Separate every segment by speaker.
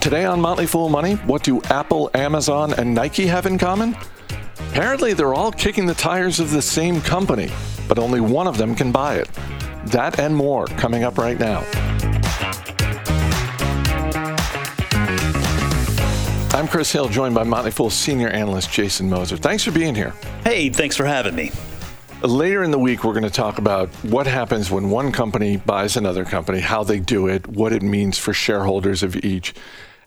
Speaker 1: Today on Motley Fool Money, what do Apple, Amazon, and Nike have in common? Apparently, they're all kicking the tires of the same company, but only one of them can buy it. That and more coming up right now. I'm Chris Hill, joined by Motley Fool senior analyst Jason Moser. Thanks for being here.
Speaker 2: Hey, thanks for having me.
Speaker 1: Later in the week, we're going to talk about what happens when one company buys another company, how they do it, what it means for shareholders of each.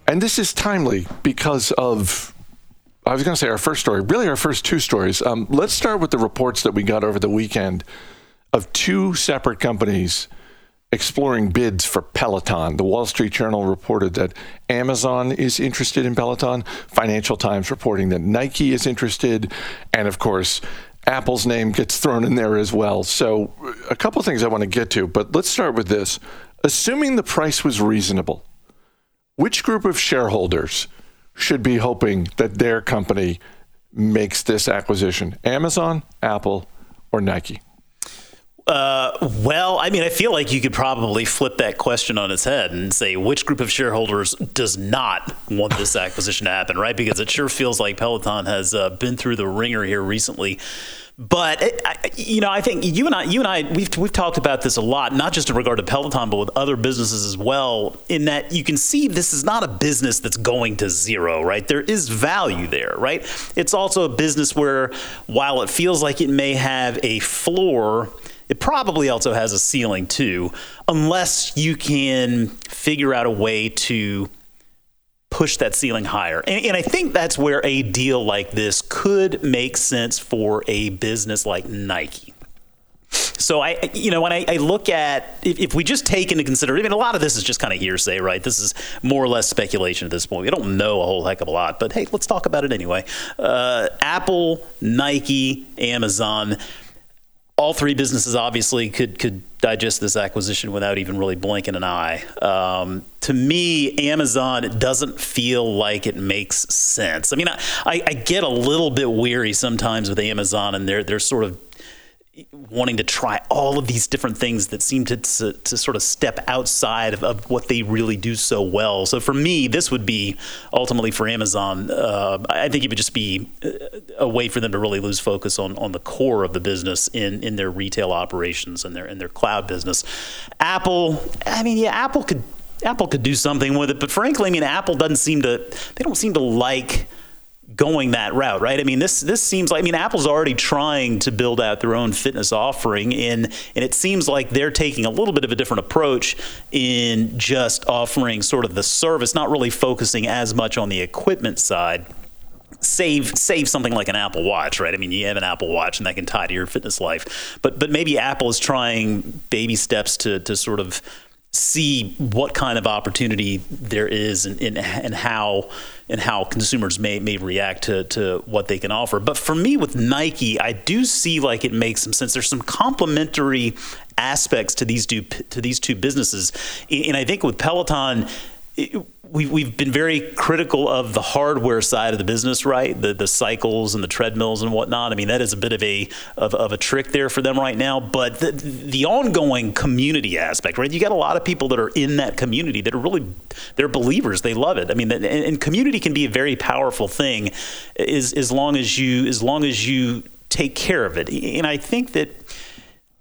Speaker 1: And this is timely because of, I was going to say our first story, really our first two stories. Um, let's start with the reports that we got over the weekend of two separate companies exploring bids for Peloton. The Wall Street Journal reported that Amazon is interested in Peloton, Financial Times reporting that Nike is interested, and of course, Apple's name gets thrown in there as well. So, a couple things I want to get to, but let's start with this. Assuming the price was reasonable, which group of shareholders should be hoping that their company makes this acquisition? Amazon, Apple, or Nike?
Speaker 2: Uh, well, I mean, I feel like you could probably flip that question on its head and say which group of shareholders does not want this acquisition to happen, right? Because it sure feels like Peloton has uh, been through the ringer here recently but you know, I think you and I, you and I, we've we've talked about this a lot, not just in regard to Peloton, but with other businesses as well. In that you can see this is not a business that's going to zero, right? There is value there, right? It's also a business where, while it feels like it may have a floor, it probably also has a ceiling too, unless you can figure out a way to push that ceiling higher. And, and, I think that's where a deal like this could make sense for a business like Nike. So I, you know, when I, I look at if, if, we just take into consideration, I mean, a lot of this is just kind of hearsay, right? This is more or less speculation at this point. We don't know a whole heck of a lot, but hey, let's talk about it anyway. Uh, Apple, Nike, Amazon all three businesses obviously could could digest this acquisition without even really blinking an eye. Um, to me, Amazon doesn't feel like it makes sense. I mean, I, I, get a little bit weary sometimes with Amazon and their their sort of wanting to try all of these different things that seem to, to, to sort of step outside of, of, what they really do so well. So for me, this would be ultimately for Amazon. Uh, I think it would just be a way for them to really lose focus on, on the core of the business in, in their retail operations and their in their cloud business. Apple, I mean, yeah, Apple could Apple could do something with it, but frankly, I mean, Apple doesn't seem to they don't seem to like going that route, right? I mean, this this seems like I mean, Apple's already trying to build out their own fitness offering, and and it seems like they're taking a little bit of a different approach in just offering sort of the service, not really focusing as much on the equipment side. Save save something like an Apple Watch, right? I mean, you have an Apple Watch, and that can tie to your fitness life. But but maybe Apple is trying baby steps to to sort of see what kind of opportunity there is and, and, and how and how consumers may, may react to, to what they can offer. But for me with Nike, I do see like it makes some sense. There's some complementary aspects to these two to these two businesses. And I think with Peloton, it, we, we've been very critical of the hardware side of the business, right? The the cycles and the treadmills and whatnot. I mean, that is a bit of a of, of a trick there for them right now. But the, the ongoing community aspect, right? You got a lot of people that are in that community that are really they're believers. They love it. I mean, and, and community can be a very powerful thing, as as long as you as long as you take care of it. And I think that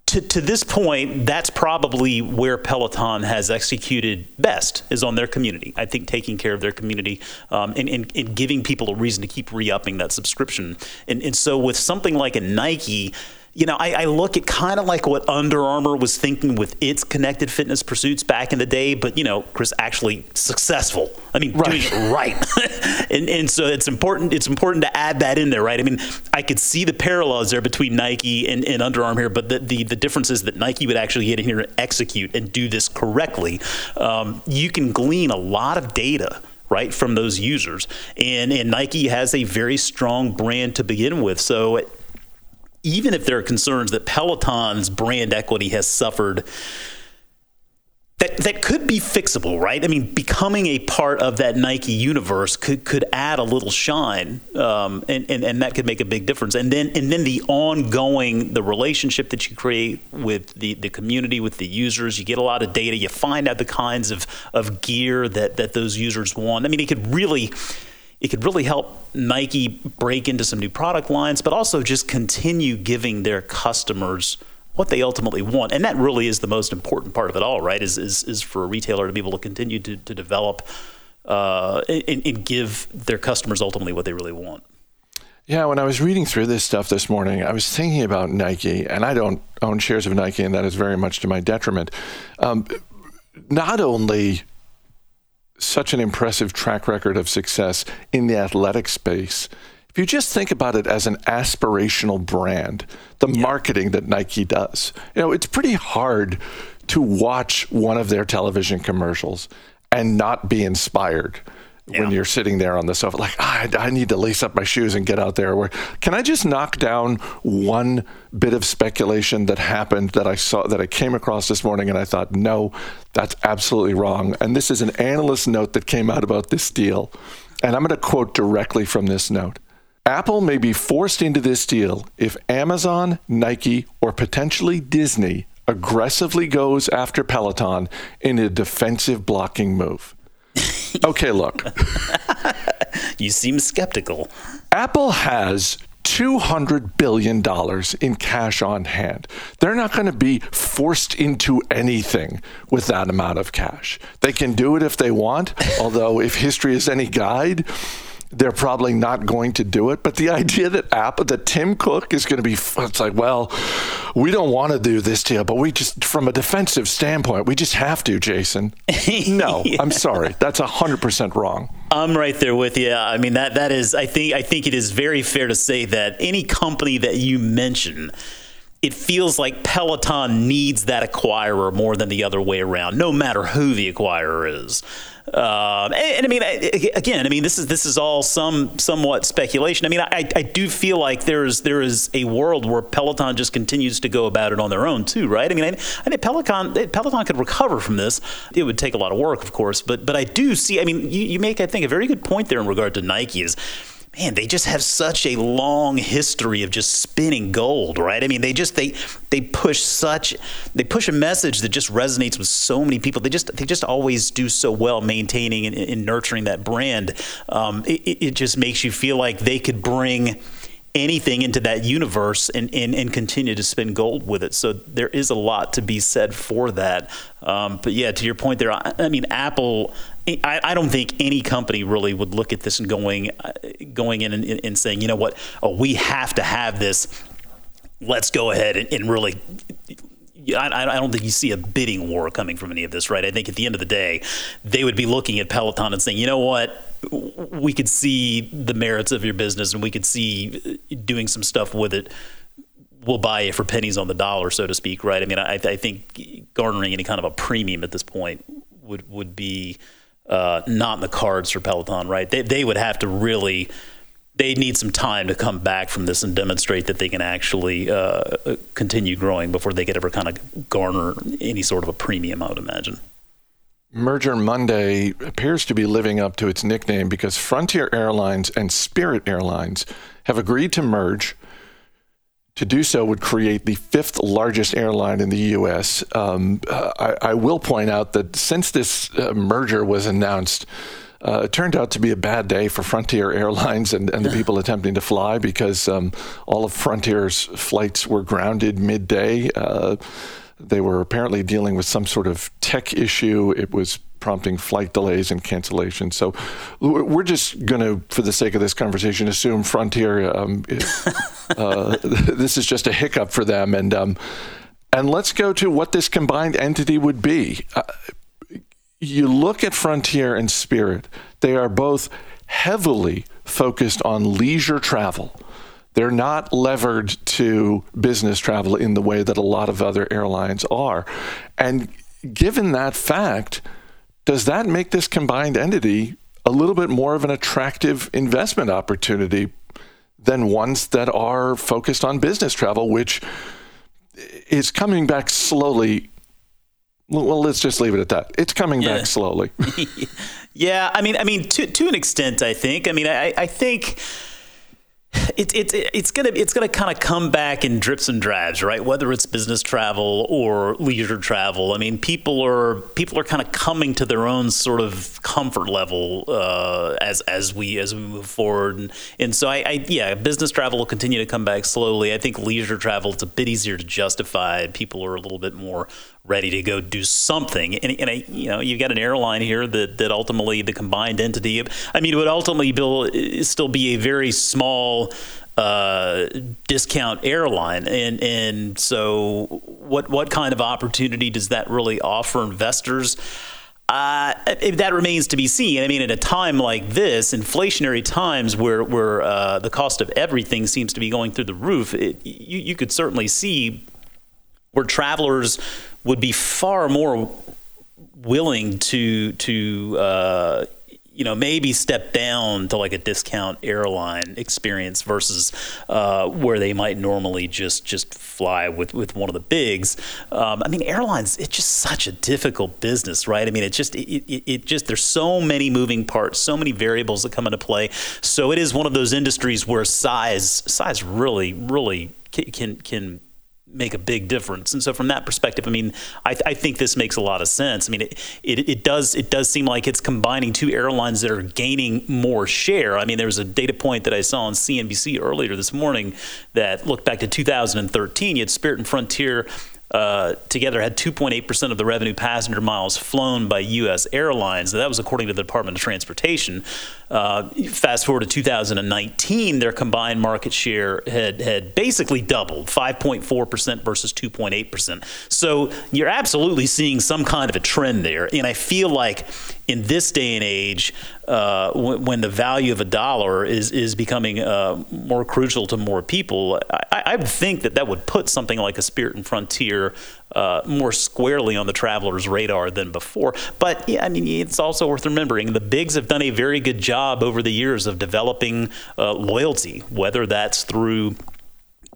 Speaker 2: to, to this point, that's probably where Peloton has executed best is on their community. I think taking care of their community um, and, and, and, giving people a reason to keep re-upping that subscription. And, and so with something like a Nike, you know, I, I look at kind of like what Under Armour was thinking with its connected fitness pursuits back in the day, but you know, Chris actually successful. I mean, right. doing it right. and, and so it's important. It's important to add that in there, right? I mean, I could see the parallels there between Nike and, and Under Armour here, but the, the, the difference is that Nike would actually get in here and execute and do this correctly. Um, you can glean a lot of data right from those users and and Nike has a very strong brand to begin with so even if there are concerns that Peloton's brand equity has suffered that that could be fixable, right? I mean, becoming a part of that Nike universe could could add a little shine, um, and, and and that could make a big difference. And then and then the ongoing the relationship that you create with the the community, with the users, you get a lot of data, you find out the kinds of of gear that that those users want. I mean, it could really it could really help Nike break into some new product lines, but also just continue giving their customers what they ultimately want. And that really is the most important part of it all, right? Is is, is for a retailer to be able to continue to, to develop uh, and, and give their customers ultimately what they really want.
Speaker 1: Yeah, when I was reading through this stuff this morning, I was thinking about Nike, and I don't own shares of Nike, and that is very much to my detriment. Um, not only such an impressive track record of success in the athletic space. If you just think about it as an aspirational brand, the yeah. marketing that Nike does, you know, it's pretty hard to watch one of their television commercials and not be inspired yeah. when you're sitting there on the sofa, like, ah, I, I, need to lace up my shoes and get out there. Where can I just knock down one bit of speculation that happened that I saw that I came across this morning, and I thought, no, that's absolutely wrong. And this is an analyst note that came out about this deal, and I'm going to quote directly from this note. Apple may be forced into this deal if Amazon, Nike, or potentially Disney aggressively goes after Peloton in a defensive blocking move. okay, look.
Speaker 2: you seem skeptical.
Speaker 1: Apple has $200 billion in cash on hand. They're not going to be forced into anything with that amount of cash. They can do it if they want, although, if history is any guide, they're probably not going to do it. But the idea that Apple, that Tim Cook is going to be, it's like, well, we don't want to do this deal, but we just, from a defensive standpoint, we just have to, Jason. No, yeah. I'm sorry. That's 100% wrong.
Speaker 2: I'm right there with you. I mean, that that is, I think, I think it is very fair to say that any company that you mention, it feels like Peloton needs that acquirer more than the other way around, no matter who the acquirer is. Um, and, and, I mean, again, I mean, this is this is all some somewhat speculation. I mean, I, I do feel like there is there is a world where Peloton just continues to go about it on their own too, right? I mean, I, I think Peloton Peloton could recover from this. It would take a lot of work, of course, but but I do see. I mean, you, you make I think a very good point there in regard to Nike is man, they just have such a long history of just spinning gold, right? I mean, they just they they push such they push a message that just resonates with so many people. They just they just always do so well maintaining and, and nurturing that brand. Um, it, it just makes you feel like they could bring anything into that universe and, and, and continue to spin gold with it. So there is a lot to be said for that. Um, but yeah, to your point there, I, I mean, Apple, I, I, don't think any company really would look at this and going, uh, going in and, and saying, you know what, oh, we have to have this. Let's go ahead and, and really I, I, don't think you see a bidding war coming from any of this, right? I think at the end of the day, they would be looking at Peloton and saying, you know what, we could see the merits of your business and we could see doing some stuff with it we'll buy it for pennies on the dollar, so to speak, right? I mean, I, I think garnering any kind of a premium at this point would would be uh, not in the cards for Peloton, right? They they would have to really they need some time to come back from this and demonstrate that they can actually uh, continue growing before they could ever kind of garner any sort of a premium. I would imagine.
Speaker 1: Merger Monday appears to be living up to its nickname because Frontier Airlines and Spirit Airlines have agreed to merge. To do so would create the fifth largest airline in the U.S. Um, I, I, will point out that since this uh, merger was announced, uh, it turned out to be a bad day for Frontier Airlines and, and the people attempting to fly because um, all of Frontier's flights were grounded midday. Uh, they were apparently dealing with some sort of tech issue. It was prompting flight delays and cancellations. So we're just going to, for the sake of this conversation, assume Frontier. Um, uh, this is just a hiccup for them, and um, and let's go to what this combined entity would be. Uh, you look at Frontier and Spirit; they are both heavily focused on leisure travel. They're not levered to business travel in the way that a lot of other airlines are. And given that fact, does that make this combined entity a little bit more of an attractive investment opportunity than ones that are focused on business travel, which is coming back slowly Well, let's just leave it at that. It's coming
Speaker 2: Yeah.
Speaker 1: back slowly.
Speaker 2: Yeah, I mean, I mean, to to an extent, I think. I mean, I, I think it, it, it's gonna it's gonna kind of come back in drips and drabs, right? Whether it's business travel or leisure travel. I mean, people are people are kind of coming to their own sort of comfort level uh, as as we as we move forward, and, and so I, I yeah, business travel will continue to come back slowly. I think leisure travel it's a bit easier to justify. People are a little bit more ready to go do something. And, and I, you know, you've got an airline here that, that ultimately the combined entity, I mean, it would ultimately be, still be a very small uh, discount airline. And, and so what, what kind of opportunity does that really offer investors? Uh, that remains to be seen. I mean, at a time like this, inflationary times where where uh, the cost of everything seems to be going through the roof, it, you, you could certainly see where travelers would be far more willing to to uh, you know maybe step down to like a discount airline experience versus uh, where they might normally just just fly with with one of the bigs. Um, I mean, airlines it's just such a difficult business, right? I mean, it just it, it, it just there's so many moving parts, so many variables that come into play. So it is one of those industries where size size really really can can make a big difference. And so from that perspective, I mean, I, th- I think this makes a lot of sense. I mean, it, it, it, does it does seem like it's combining two airlines that are gaining more share. I mean, there was a data point that I saw on CNBC earlier this morning that looked back to 2013. You had Spirit and Frontier uh, together had 2.8% of the revenue passenger miles flown by U.S. airlines. That was according to the Department of Transportation. Uh, fast forward to 2019, their combined market share had, had basically doubled 5.4% versus 2.8%. So you're absolutely seeing some kind of a trend there. And I feel like in this day and age, uh, when, when, the value of a dollar is is becoming uh, more crucial to more people, I, I, would think that that would put something like a Spirit and Frontier uh, more squarely on the traveler's radar than before. But yeah, I mean, it's also worth remembering the bigs have done a very good job over the years of developing uh, loyalty, whether that's through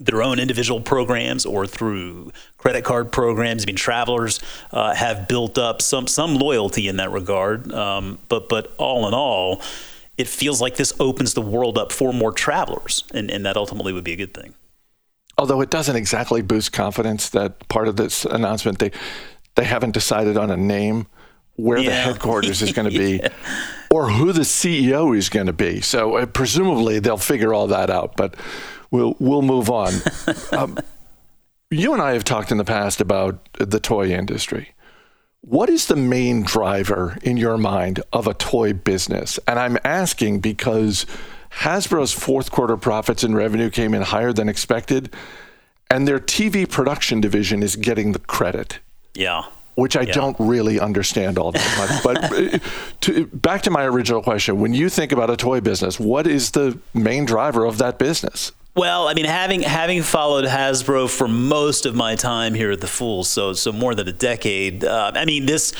Speaker 2: their own individual programs or through credit card programs. I mean, travelers uh, have built up some some loyalty in that regard. Um, but but all in all, it feels like this opens the world up for more travelers, and, and that ultimately would be a good thing.
Speaker 1: Although it doesn't exactly boost confidence that part of this announcement they they haven't decided on a name where yeah. the headquarters is going to be. yeah or who the CEO is going to be. So uh, presumably they'll figure all that out. But we'll we'll move on. um, you and I have talked in the past about the toy industry. What is the main driver in your mind of a toy business? And I'm asking because Hasbro's fourth quarter profits and revenue came in higher than expected, and their TV production division is getting the credit.
Speaker 2: Yeah.
Speaker 1: Which I
Speaker 2: yeah.
Speaker 1: don't really understand all that much. but uh, to, back to my original question when you think about a toy business, what is the main driver of that business?
Speaker 2: Well, I mean, having having followed Hasbro for most of my time here at the Fool, so so more than a decade. Uh, I mean, this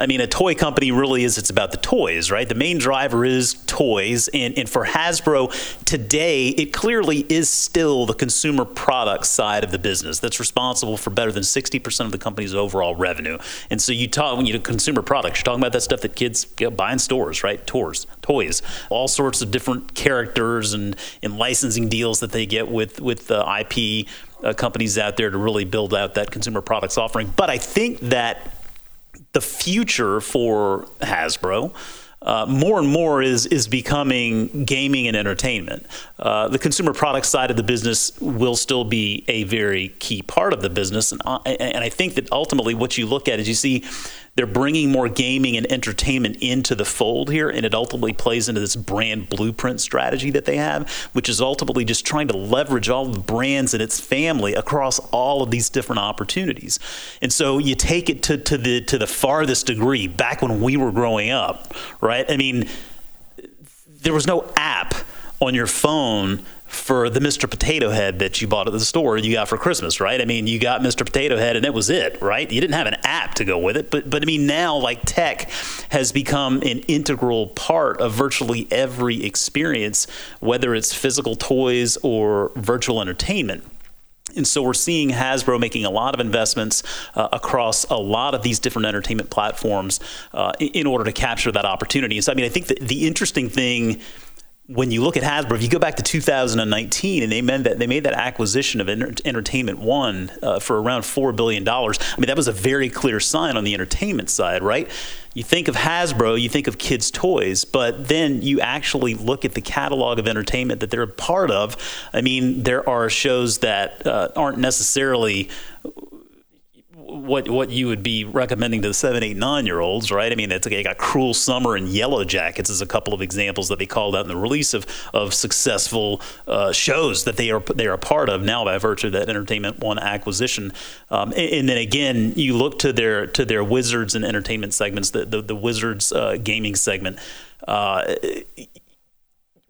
Speaker 2: I mean, a toy company really is, it's about the toys, right? The main driver is toys. And, and for Hasbro today, it clearly is still the consumer product side of the business that's responsible for better than 60% of the company's overall revenue. And so you talk, when you do consumer products, you're talking about that stuff that kids you know, buy in stores, right? Toys, toys, all sorts of different characters and, and licensing deals that they get with, with uh, IP uh, companies out there to really build out that consumer products offering. But I think that the future for Hasbro. Uh, more and more is is becoming gaming and entertainment. Uh, the consumer product side of the business will still be a very key part of the business, and I, and I think that ultimately what you look at is you see they're bringing more gaming and entertainment into the fold here, and it ultimately plays into this brand blueprint strategy that they have, which is ultimately just trying to leverage all the brands in its family across all of these different opportunities. And so you take it to, to the to the farthest degree back when we were growing up, right? I mean, there was no app on your phone for the Mr. Potato Head that you bought at the store you got for Christmas, right? I mean, you got Mr. Potato Head and it was it, right? You didn't have an app to go with it, but but I mean now like tech has become an integral part of virtually every experience, whether it's physical toys or virtual entertainment. And so we're seeing Hasbro making a lot of investments uh, across a lot of these different entertainment platforms uh, in order to capture that opportunity. So, I mean, I think that the interesting thing when you look at Hasbro, if you go back to 2019 and they made that they made that acquisition of Entertainment One uh, for around four billion dollars. I mean, that was a very clear sign on the entertainment side, right? You think of Hasbro, you think of kids' toys, but then you actually look at the catalog of entertainment that they're a part of. I mean, there are shows that uh, aren't necessarily what what you would be recommending to the seven, eight, nine year olds, right? I mean, it's they got Cruel Summer and Yellowjackets as a couple of examples that they called out in the release of of successful uh, shows that they are they are a part of now by virtue of that Entertainment One acquisition. Um, and, and, then again, you look to their to their Wizards and entertainment segments, the the, the Wizards uh, gaming segment. Uh,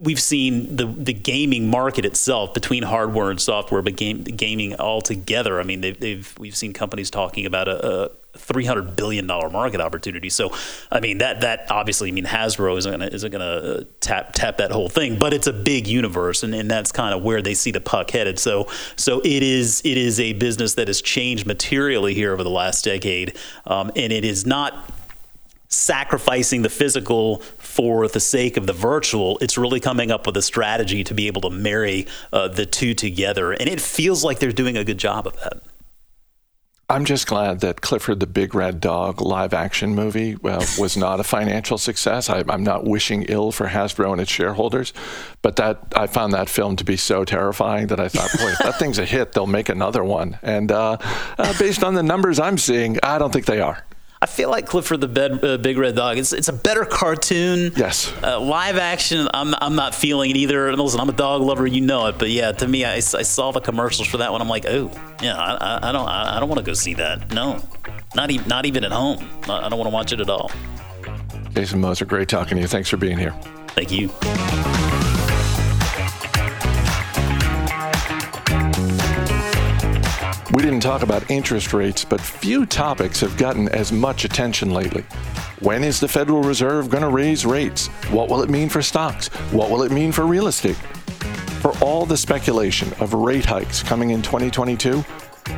Speaker 2: we've seen the the gaming market itself between hardware and software, but game, gaming altogether. I mean, they've, they've we've seen companies talking about a, a three hundred billion dollar market opportunity. So, I mean that that obviously, I mean Hasbro isn't gonna isn't gonna uh, tap tap that whole thing, but it's a big universe, and, and that's kind of where they see the puck headed. So, so it is it is a business that has changed materially here over the last decade, um, and it is not sacrificing the physical for the sake of the virtual. It's really coming up with a strategy to be able to marry uh, the two together. And it feels like they're doing a good job of that.
Speaker 1: I'm just glad that Clifford the Big Red Dog live action movie uh, was not a financial success. I, am not wishing ill for Hasbro and its shareholders, but that I found that film to be so terrifying that I thought, boy, if that thing's a hit, they'll make another one. And uh, uh, based on the numbers I'm seeing, I don't think they are.
Speaker 2: I feel like Clifford the Bed, uh, Big Red Dog. It's it's a better cartoon.
Speaker 1: Yes.
Speaker 2: Uh, live action, I'm I'm not feeling it either. And listen, I'm a dog lover, you know it. But yeah, to me, I, I saw the commercials for that one. I'm like, oh, yeah, I, I don't I, I don't want to go see that. No, not even not even at home. I don't want to watch it at all.
Speaker 1: Jason Moser, great talking to you. Thanks for being here.
Speaker 2: Thank you.
Speaker 1: We didn't talk about interest rates, but few topics have gotten as much attention lately. When is the Federal Reserve going to raise rates? What will it mean for stocks? What will it mean for real estate? For all the speculation of rate hikes coming in 2022,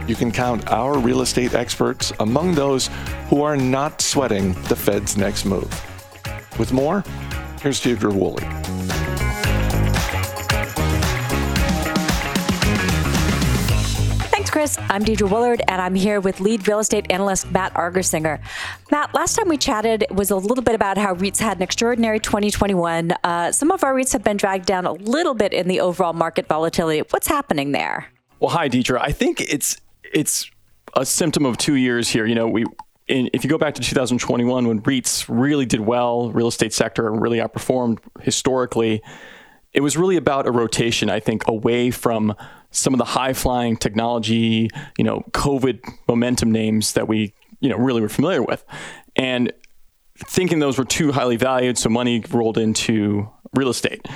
Speaker 1: you can count our real estate experts among those who are not sweating the Fed's next move. With more, here's Deirdre Woolard.
Speaker 3: Chris. I'm Deidre Woolard, and I'm here with lead real estate analyst Matt Argersinger. Matt, last time we chatted was a little bit about how REITs had an extraordinary 2021. Uh, some of our REITs have been dragged down a little bit in the overall market volatility. What's happening there?
Speaker 4: Well, hi, Deidre. I think it's it's a symptom of two years here. You know, we in, if you go back to 2021 when REITs really did well, real estate sector really outperformed historically. It was really about a rotation, I think, away from some of the high flying technology, you know, COVID momentum names that we, you know, really were familiar with. And thinking those were too highly valued, so money rolled into real estate.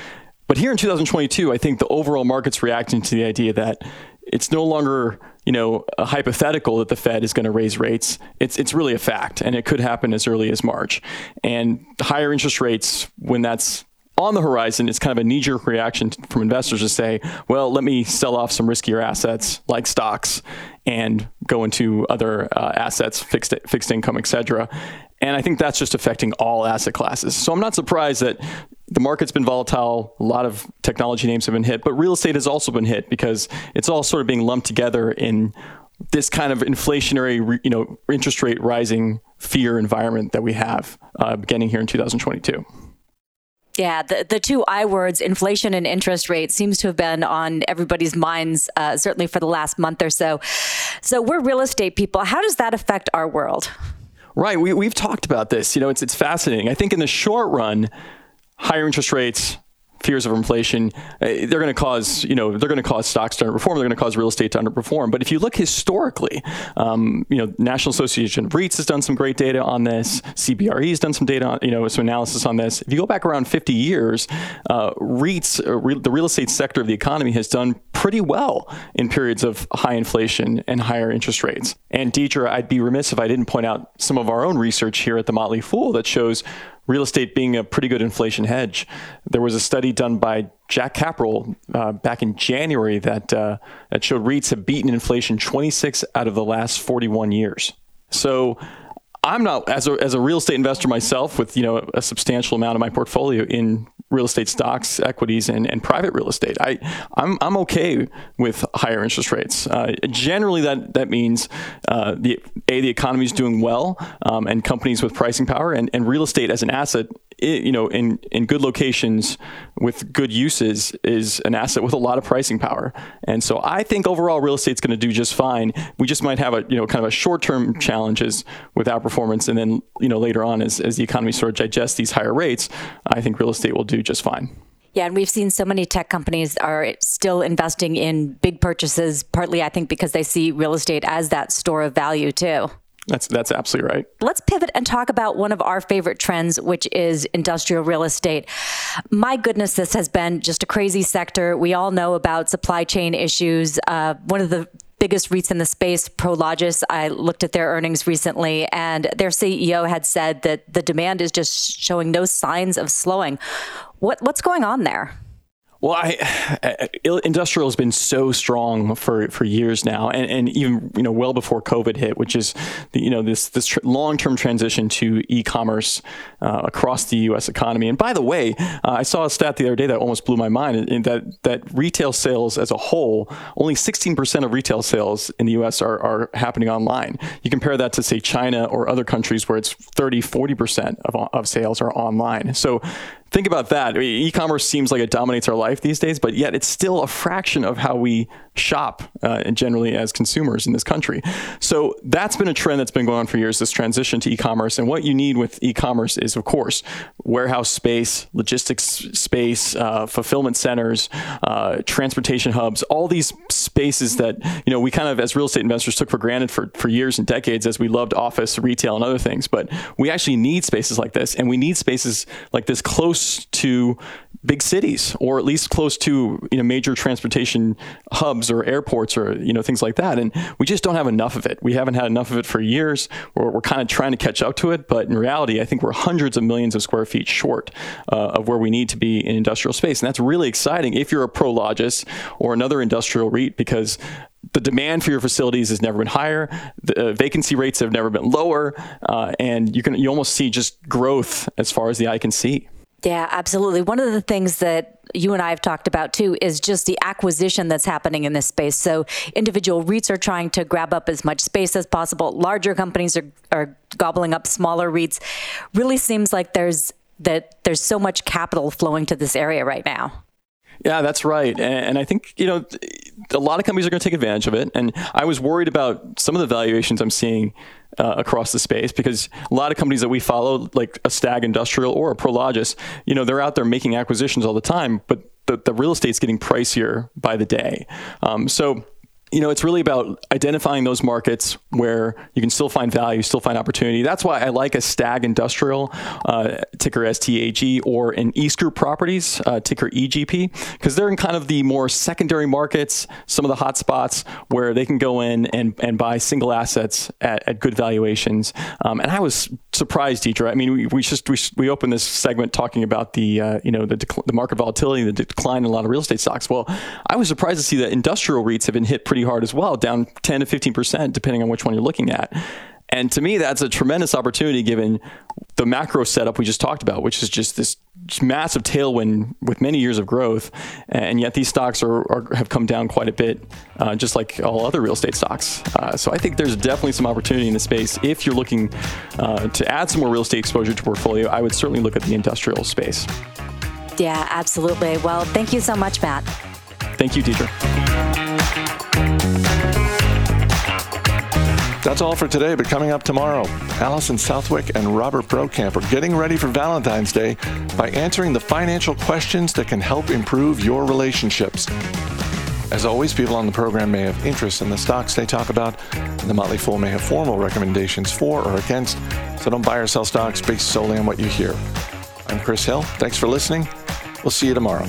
Speaker 4: But here in 2022, I think the overall market's reacting to the idea that it's no longer, you know, a hypothetical that the Fed is going to raise rates. It's it's really a fact, and it could happen as early as March. And higher interest rates, when that's on the horizon, it's kind of a knee jerk reaction from investors to say, well, let me sell off some riskier assets like stocks and go into other uh, assets, fixed, fixed income, et cetera. And I think that's just affecting all asset classes. So I'm not surprised that the market's been volatile. A lot of technology names have been hit, but real estate has also been hit because it's all sort of being lumped together in this kind of inflationary, you know, interest rate rising fear environment that we have uh, beginning here in 2022.
Speaker 3: Yeah, the, the two I words, inflation and interest rate, seems to have been on everybody's minds, uh, certainly for the last month or so. So we're real estate people. How does that affect our world?
Speaker 4: Right. We, we've talked about this. You know, it's, it's fascinating. I think in the short run, higher interest rates, fears of inflation, uh, they're going to cause, you know, they're going to cause stocks to underperform. They're going to cause real estate to underperform. But if you look historically, um, you know, National Association of REITs has done some great data on this. CBRE has done some data, on, you know, some analysis on this. If you go back around 50 years, uh, REITs, uh, re- the real estate sector of the economy has done pretty well in periods of high inflation and higher interest rates. And Deirdre, I'd be remiss if I didn't point out some of our own research here at the Motley Fool that shows real estate being a pretty good inflation hedge. There was a study done by Jack Caporal uh, back in January that uh, that showed REITs have beaten inflation 26 out of the last 41 years. So I'm not as a, as a real estate investor myself with you know a substantial amount of my portfolio in real estate stocks, equities, and, and private real estate. I I'm, I'm okay with higher interest rates. Uh, generally, that that means uh, the a the economy is doing well, um, and companies with pricing power, and, and real estate as an asset it, you know, in, in good locations with good uses is an asset with a lot of pricing power. And so I think overall real estate's going to do just fine. We just might have a, you know, kind of a short-term challenges with outperformance. And then, you know, later on as, as the economy sort of digests these higher rates, I think real estate will do just fine.
Speaker 3: Yeah, and we've seen so many tech companies are still investing in big purchases, partly I think because they see real estate as that store of value too.
Speaker 4: That's that's absolutely right.
Speaker 3: Let's pivot and talk about one of our favorite trends, which is industrial real estate. My goodness, this has been just a crazy sector. We all know about supply chain issues. Uh, one of the biggest REITs in the space, Prologis. I looked at their earnings recently, and their CEO had said that the demand is just showing no signs of slowing. What what's going on there?
Speaker 4: Well, I, industrial has been so strong for, for years now, and, and even you know well before COVID hit, which is the, you know this this tr- long term transition to e-commerce uh, across the U.S. economy. And by the way, uh, I saw a stat the other day that almost blew my mind. In that that retail sales as a whole, only 16% of retail sales in the U.S. are, are happening online. You compare that to say China or other countries where it's 30, 40% of, of sales are online. So think about that. I mean, e-commerce seems like it dominates our life these days, but yet it's still a fraction of how we shop uh, generally as consumers in this country. So that's been a trend that's been going on for years. This transition to e-commerce, and what you need with e-commerce is, of course, warehouse space, logistics space, uh, fulfillment centers, uh, transportation hubs, all these spaces that you know we kind of as real estate investors took for granted for for years and decades as we loved office, retail, and other things. But we actually need spaces like this, and we need spaces like this close to big cities or at least close to you know major transportation hubs or airports or you know things like that and we just don't have enough of it we haven't had enough of it for years we're, we're kind of trying to catch up to it but in reality i think we're hundreds of millions of square feet short uh, of where we need to be in industrial space and that's really exciting if you're a prologis or another industrial reit because the demand for your facilities has never been higher. The uh, vacancy rates have never been lower, uh, and you can you almost see just growth as far as the eye can see.
Speaker 3: Yeah, absolutely. One of the things that you and I have talked about too is just the acquisition that's happening in this space. So individual REITs are trying to grab up as much space as possible. Larger companies are, are gobbling up smaller REITs. Really seems like there's that there's so much capital flowing to this area right now.
Speaker 4: Yeah, that's right. And I think, you know, a lot of companies are going to take advantage of it. And I was worried about some of the valuations I'm seeing uh, across the space because a lot of companies that we follow, like a Stag Industrial or a Prologis, you know, they're out there making acquisitions all the time, but the, the real estate's getting pricier by the day. Um, so you know, it's really about identifying those markets where you can still find value, still find opportunity. That's why I like a Stag Industrial, uh, ticker STAG, or an EastGroup Properties, uh, ticker EGP, because they're in kind of the more secondary markets, some of the hot spots where they can go in and, and buy single assets at, at good valuations. Um, and I was surprised, Deidre. I mean, we, we just we, we opened this segment talking about the uh, you know the, the market volatility, the decline in a lot of real estate stocks. Well, I was surprised to see that industrial REITs have been hit pretty hard as well, down 10 to 15 percent, depending on which one you're looking at. And to me, that's a tremendous opportunity given the macro setup we just talked about, which is just this massive tailwind with many years of growth. And yet these stocks are, are have come down quite a bit, uh, just like all other real estate stocks. Uh, so I think there's definitely some opportunity in the space. If you're looking uh, to add some more real estate exposure to portfolio, I would certainly look at the industrial space.
Speaker 3: Yeah, absolutely. Well, thank you so much, Matt.
Speaker 4: Thank you, Deidre.
Speaker 1: That's all for today, but coming up tomorrow, Allison Southwick and Robert Brokamp are getting ready for Valentine's Day by answering the financial questions that can help improve your relationships. As always, people on the program may have interest in the stocks they talk about, and the Motley Fool may have formal recommendations for or against, so don't buy or sell stocks based solely on what you hear. I'm Chris Hill. Thanks for listening. We'll see you tomorrow.